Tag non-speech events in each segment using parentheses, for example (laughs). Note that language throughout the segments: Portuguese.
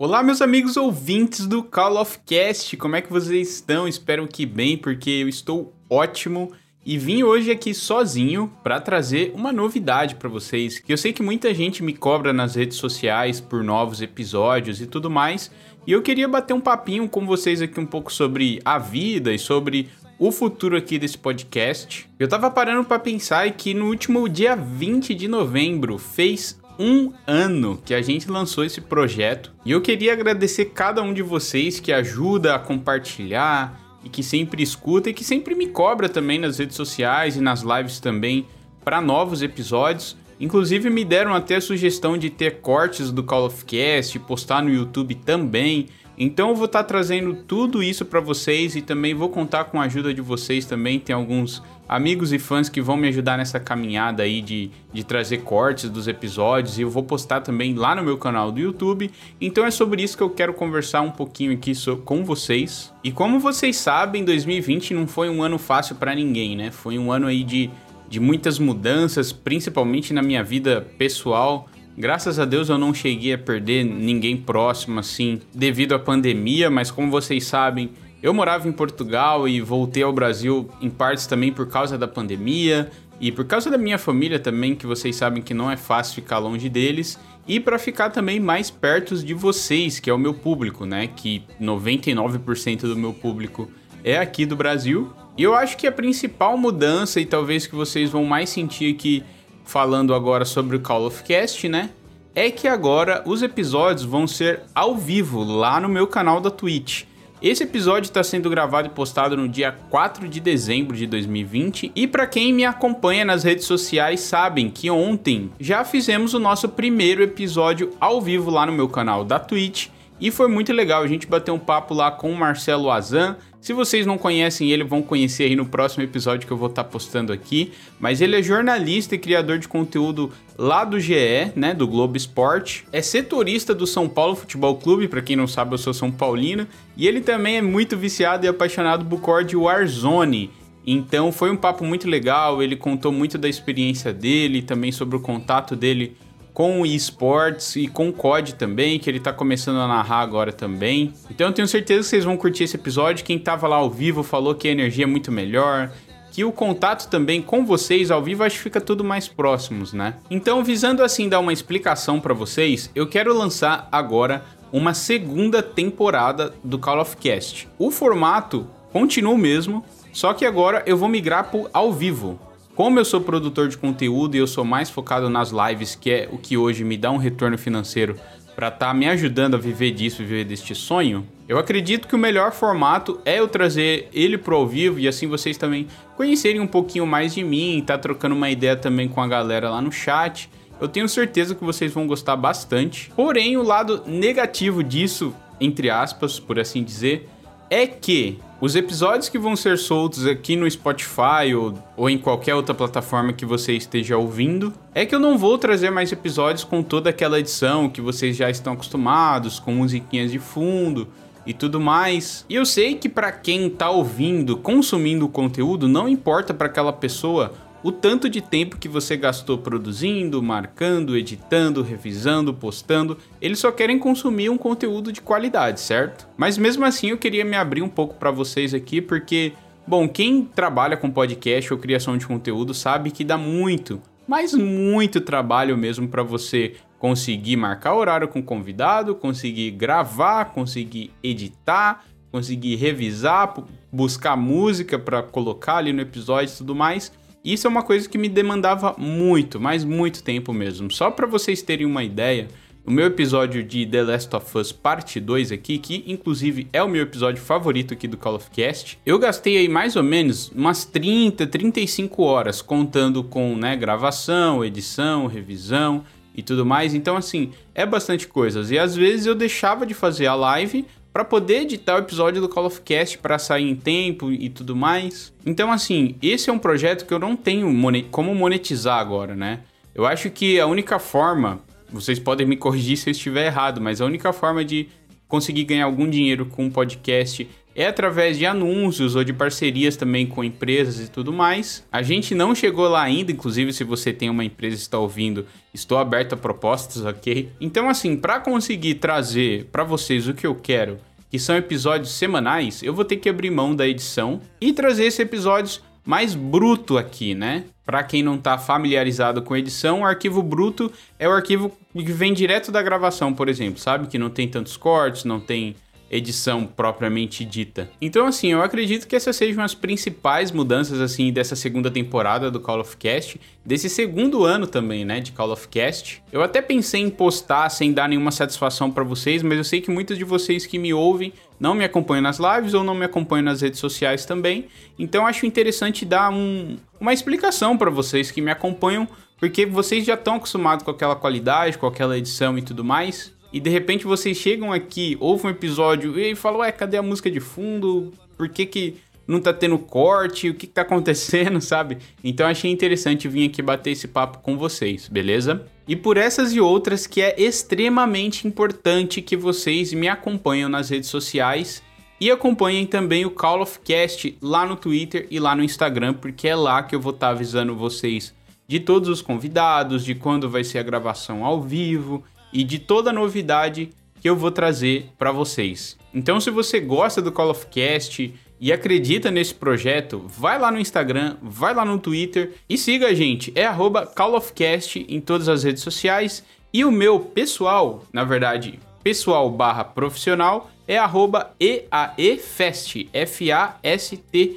Olá, meus amigos ouvintes do Call of Cast, como é que vocês estão? Espero que bem, porque eu estou ótimo e vim hoje aqui sozinho para trazer uma novidade para vocês. Eu sei que muita gente me cobra nas redes sociais por novos episódios e tudo mais, e eu queria bater um papinho com vocês aqui um pouco sobre a vida e sobre o futuro aqui desse podcast. Eu tava parando para pensar que no último dia 20 de novembro fez um ano que a gente lançou esse projeto e eu queria agradecer cada um de vocês que ajuda a compartilhar e que sempre escuta e que sempre me cobra também nas redes sociais e nas lives também para novos episódios. Inclusive me deram até a sugestão de ter cortes do Call of Cast, postar no YouTube também. Então eu vou estar tá trazendo tudo isso para vocês e também vou contar com a ajuda de vocês também. Tem alguns amigos e fãs que vão me ajudar nessa caminhada aí de, de trazer cortes dos episódios e eu vou postar também lá no meu canal do YouTube. Então é sobre isso que eu quero conversar um pouquinho aqui com vocês. E como vocês sabem, 2020 não foi um ano fácil para ninguém, né? Foi um ano aí de, de muitas mudanças, principalmente na minha vida pessoal. Graças a Deus eu não cheguei a perder ninguém próximo assim devido à pandemia, mas como vocês sabem, eu morava em Portugal e voltei ao Brasil em partes também por causa da pandemia e por causa da minha família também, que vocês sabem que não é fácil ficar longe deles, e para ficar também mais perto de vocês, que é o meu público, né? Que 99% do meu público é aqui do Brasil. E eu acho que a principal mudança e talvez que vocês vão mais sentir aqui falando agora sobre o Call of Cast, né? É que agora os episódios vão ser ao vivo lá no meu canal da Twitch. Esse episódio está sendo gravado e postado no dia 4 de dezembro de 2020 e para quem me acompanha nas redes sociais sabem que ontem já fizemos o nosso primeiro episódio ao vivo lá no meu canal da Twitch e foi muito legal, a gente bateu um papo lá com o Marcelo Azan. Se vocês não conhecem ele, vão conhecer aí no próximo episódio que eu vou estar tá postando aqui. Mas ele é jornalista e criador de conteúdo lá do GE, né, do Globo Esporte. É setorista do São Paulo Futebol Clube, para quem não sabe, eu sou São Paulino. E ele também é muito viciado e apaixonado por Cord Warzone. Então foi um papo muito legal, ele contou muito da experiência dele, também sobre o contato dele com o esportes e com o COD também, que ele tá começando a narrar agora também. Então eu tenho certeza que vocês vão curtir esse episódio. Quem tava lá ao vivo falou que a energia é muito melhor, que o contato também com vocês ao vivo acho que fica tudo mais próximos, né? Então, visando assim dar uma explicação para vocês, eu quero lançar agora uma segunda temporada do Call of Cast. O formato continua o mesmo, só que agora eu vou migrar para ao vivo. Como eu sou produtor de conteúdo e eu sou mais focado nas lives, que é o que hoje me dá um retorno financeiro para estar tá me ajudando a viver disso, viver deste sonho, eu acredito que o melhor formato é eu trazer ele pro ao vivo e assim vocês também conhecerem um pouquinho mais de mim, tá trocando uma ideia também com a galera lá no chat. Eu tenho certeza que vocês vão gostar bastante. Porém, o lado negativo disso, entre aspas, por assim dizer, é que os episódios que vão ser soltos aqui no Spotify ou, ou em qualquer outra plataforma que você esteja ouvindo, é que eu não vou trazer mais episódios com toda aquela edição que vocês já estão acostumados, com musiquinhas de fundo e tudo mais. E eu sei que para quem tá ouvindo, consumindo o conteúdo, não importa para aquela pessoa o tanto de tempo que você gastou produzindo, marcando, editando, revisando, postando, eles só querem consumir um conteúdo de qualidade, certo? Mas mesmo assim eu queria me abrir um pouco para vocês aqui porque, bom, quem trabalha com podcast ou criação de conteúdo sabe que dá muito, mas muito trabalho mesmo para você conseguir marcar horário com convidado, conseguir gravar, conseguir editar, conseguir revisar, buscar música para colocar ali no episódio e tudo mais. Isso é uma coisa que me demandava muito, mas muito tempo mesmo. Só para vocês terem uma ideia, o meu episódio de The Last of Us Parte 2 aqui, que inclusive é o meu episódio favorito aqui do Call of Cast, eu gastei aí mais ou menos umas 30, 35 horas contando com, né, gravação, edição, revisão e tudo mais. Então assim, é bastante coisas. E às vezes eu deixava de fazer a live para poder editar o episódio do Call of Cast para sair em tempo e tudo mais. Então, assim, esse é um projeto que eu não tenho como monetizar agora, né? Eu acho que a única forma, vocês podem me corrigir se eu estiver errado, mas a única forma de conseguir ganhar algum dinheiro com um podcast é através de anúncios ou de parcerias também com empresas e tudo mais. A gente não chegou lá ainda, inclusive se você tem uma empresa e está ouvindo, estou aberto a propostas, ok? Então assim, para conseguir trazer para vocês o que eu quero, que são episódios semanais, eu vou ter que abrir mão da edição e trazer esses episódios mais bruto aqui, né? Para quem não está familiarizado com edição, o arquivo bruto é o arquivo que vem direto da gravação, por exemplo, sabe? Que não tem tantos cortes, não tem edição propriamente dita. Então, assim, eu acredito que essas sejam as principais mudanças, assim, dessa segunda temporada do Call of Cast, desse segundo ano também, né, de Call of Cast. Eu até pensei em postar sem dar nenhuma satisfação para vocês, mas eu sei que muitos de vocês que me ouvem não me acompanham nas lives ou não me acompanham nas redes sociais também. Então, acho interessante dar um, uma explicação para vocês que me acompanham, porque vocês já estão acostumados com aquela qualidade, com aquela edição e tudo mais e de repente vocês chegam aqui, ouvem um episódio e falam, ué, cadê a música de fundo? Por que que não tá tendo corte? O que que tá acontecendo, (laughs) sabe? Então achei interessante vir aqui bater esse papo com vocês, beleza? E por essas e outras que é extremamente importante que vocês me acompanhem nas redes sociais e acompanhem também o Call of Cast lá no Twitter e lá no Instagram, porque é lá que eu vou estar tá avisando vocês de todos os convidados, de quando vai ser a gravação ao vivo e de toda novidade que eu vou trazer para vocês. Então, se você gosta do Call of Cast e acredita nesse projeto, vai lá no Instagram, vai lá no Twitter e siga a gente. É @callofcast em todas as redes sociais e o meu pessoal, na verdade, pessoal barra profissional é arroba EAEFest, F-A-S-T-Y.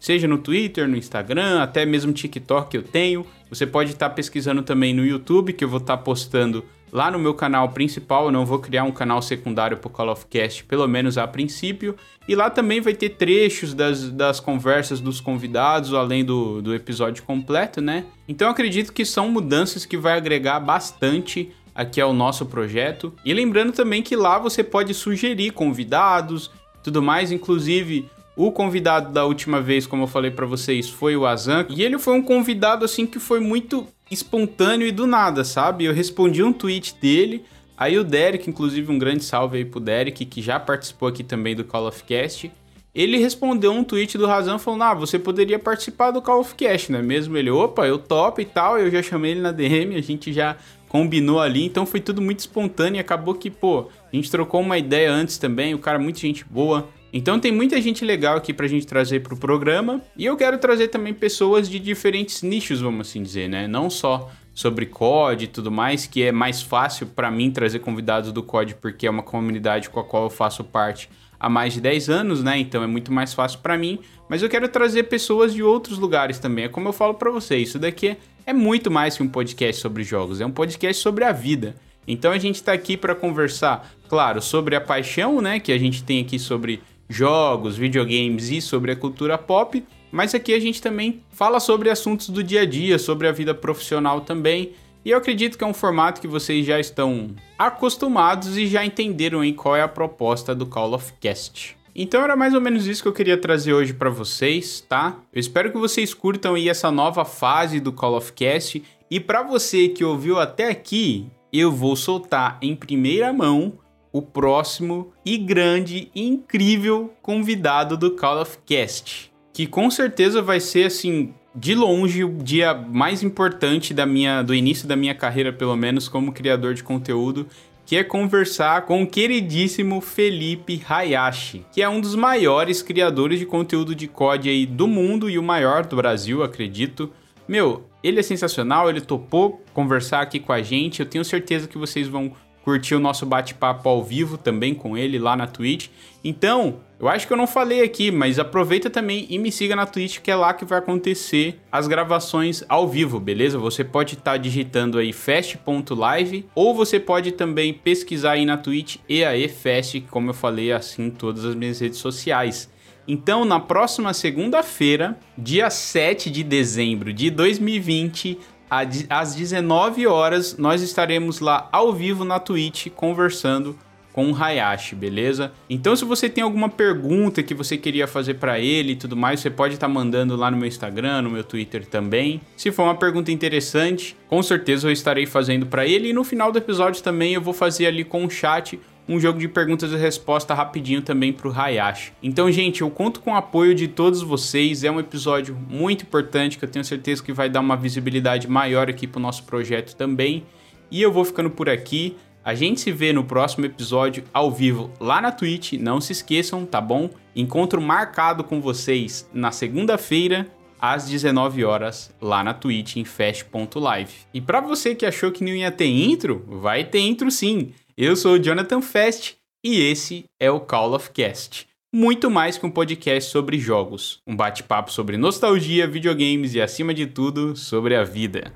Seja no Twitter, no Instagram, até mesmo TikTok que eu tenho. Você pode estar pesquisando também no YouTube, que eu vou estar postando lá no meu canal principal. Eu não vou criar um canal secundário para o Call of Cast, pelo menos a princípio. E lá também vai ter trechos das, das conversas dos convidados, além do, do episódio completo, né? Então acredito que são mudanças que vai agregar bastante aqui ao nosso projeto. E lembrando também que lá você pode sugerir convidados, tudo mais, inclusive o convidado da última vez, como eu falei para vocês, foi o Azan, e ele foi um convidado assim que foi muito espontâneo e do nada, sabe? Eu respondi um tweet dele, aí o Derek, inclusive um grande salve aí pro Derek, que já participou aqui também do Call of Cast, ele respondeu um tweet do Razan falando: Ah, você poderia participar do Call of Cast, não é mesmo? Ele, opa, eu top e tal. Eu já chamei ele na DM, a gente já combinou ali, então foi tudo muito espontâneo acabou que, pô, a gente trocou uma ideia antes também. O cara, é muita gente boa, então tem muita gente legal aqui pra gente trazer pro programa. E eu quero trazer também pessoas de diferentes nichos, vamos assim dizer, né? Não só sobre COD e tudo mais, que é mais fácil para mim trazer convidados do COD porque é uma comunidade com a qual eu faço parte há mais de 10 anos, né? Então é muito mais fácil para mim, mas eu quero trazer pessoas de outros lugares também. É como eu falo para vocês, isso daqui é muito mais que um podcast sobre jogos, é um podcast sobre a vida. Então a gente tá aqui para conversar, claro, sobre a paixão, né, que a gente tem aqui sobre jogos, videogames e sobre a cultura pop, mas aqui a gente também fala sobre assuntos do dia a dia, sobre a vida profissional também. E eu acredito que é um formato que vocês já estão acostumados e já entenderam aí qual é a proposta do Call of Cast. Então era mais ou menos isso que eu queria trazer hoje para vocês, tá? Eu espero que vocês curtam aí essa nova fase do Call of Cast e para você que ouviu até aqui, eu vou soltar em primeira mão o próximo e grande e incrível convidado do Call of Cast, que com certeza vai ser assim de longe o dia mais importante da minha do início da minha carreira, pelo menos como criador de conteúdo, que é conversar com o queridíssimo Felipe Hayashi, que é um dos maiores criadores de conteúdo de COD aí do mundo e o maior do Brasil, acredito. Meu, ele é sensacional, ele topou conversar aqui com a gente. Eu tenho certeza que vocês vão curtir o nosso bate-papo ao vivo também com ele lá na Twitch. Então, eu acho que eu não falei aqui, mas aproveita também e me siga na Twitch, que é lá que vai acontecer as gravações ao vivo, beleza? Você pode estar tá digitando aí fast.live ou você pode também pesquisar aí na Twitch EAEFest, como eu falei assim em todas as minhas redes sociais. Então, na próxima segunda-feira, dia 7 de dezembro de 2020, às 19 horas, nós estaremos lá ao vivo na Twitch conversando com o Hayashi, beleza? Então, se você tem alguma pergunta que você queria fazer para ele e tudo mais, você pode estar tá mandando lá no meu Instagram, no meu Twitter também. Se for uma pergunta interessante, com certeza eu estarei fazendo para ele e no final do episódio também eu vou fazer ali com o chat um jogo de perguntas e respostas rapidinho também pro Hayashi. Então, gente, eu conto com o apoio de todos vocês. É um episódio muito importante que eu tenho certeza que vai dar uma visibilidade maior aqui pro nosso projeto também. E eu vou ficando por aqui. A gente se vê no próximo episódio ao vivo lá na Twitch. Não se esqueçam, tá bom? Encontro marcado com vocês na segunda-feira às 19 horas lá na Twitch em fast.live. E para você que achou que não ia ter intro, vai ter intro sim. Eu sou o Jonathan Fest e esse é o Call of Cast. Muito mais que um podcast sobre jogos, um bate-papo sobre nostalgia, videogames e acima de tudo, sobre a vida.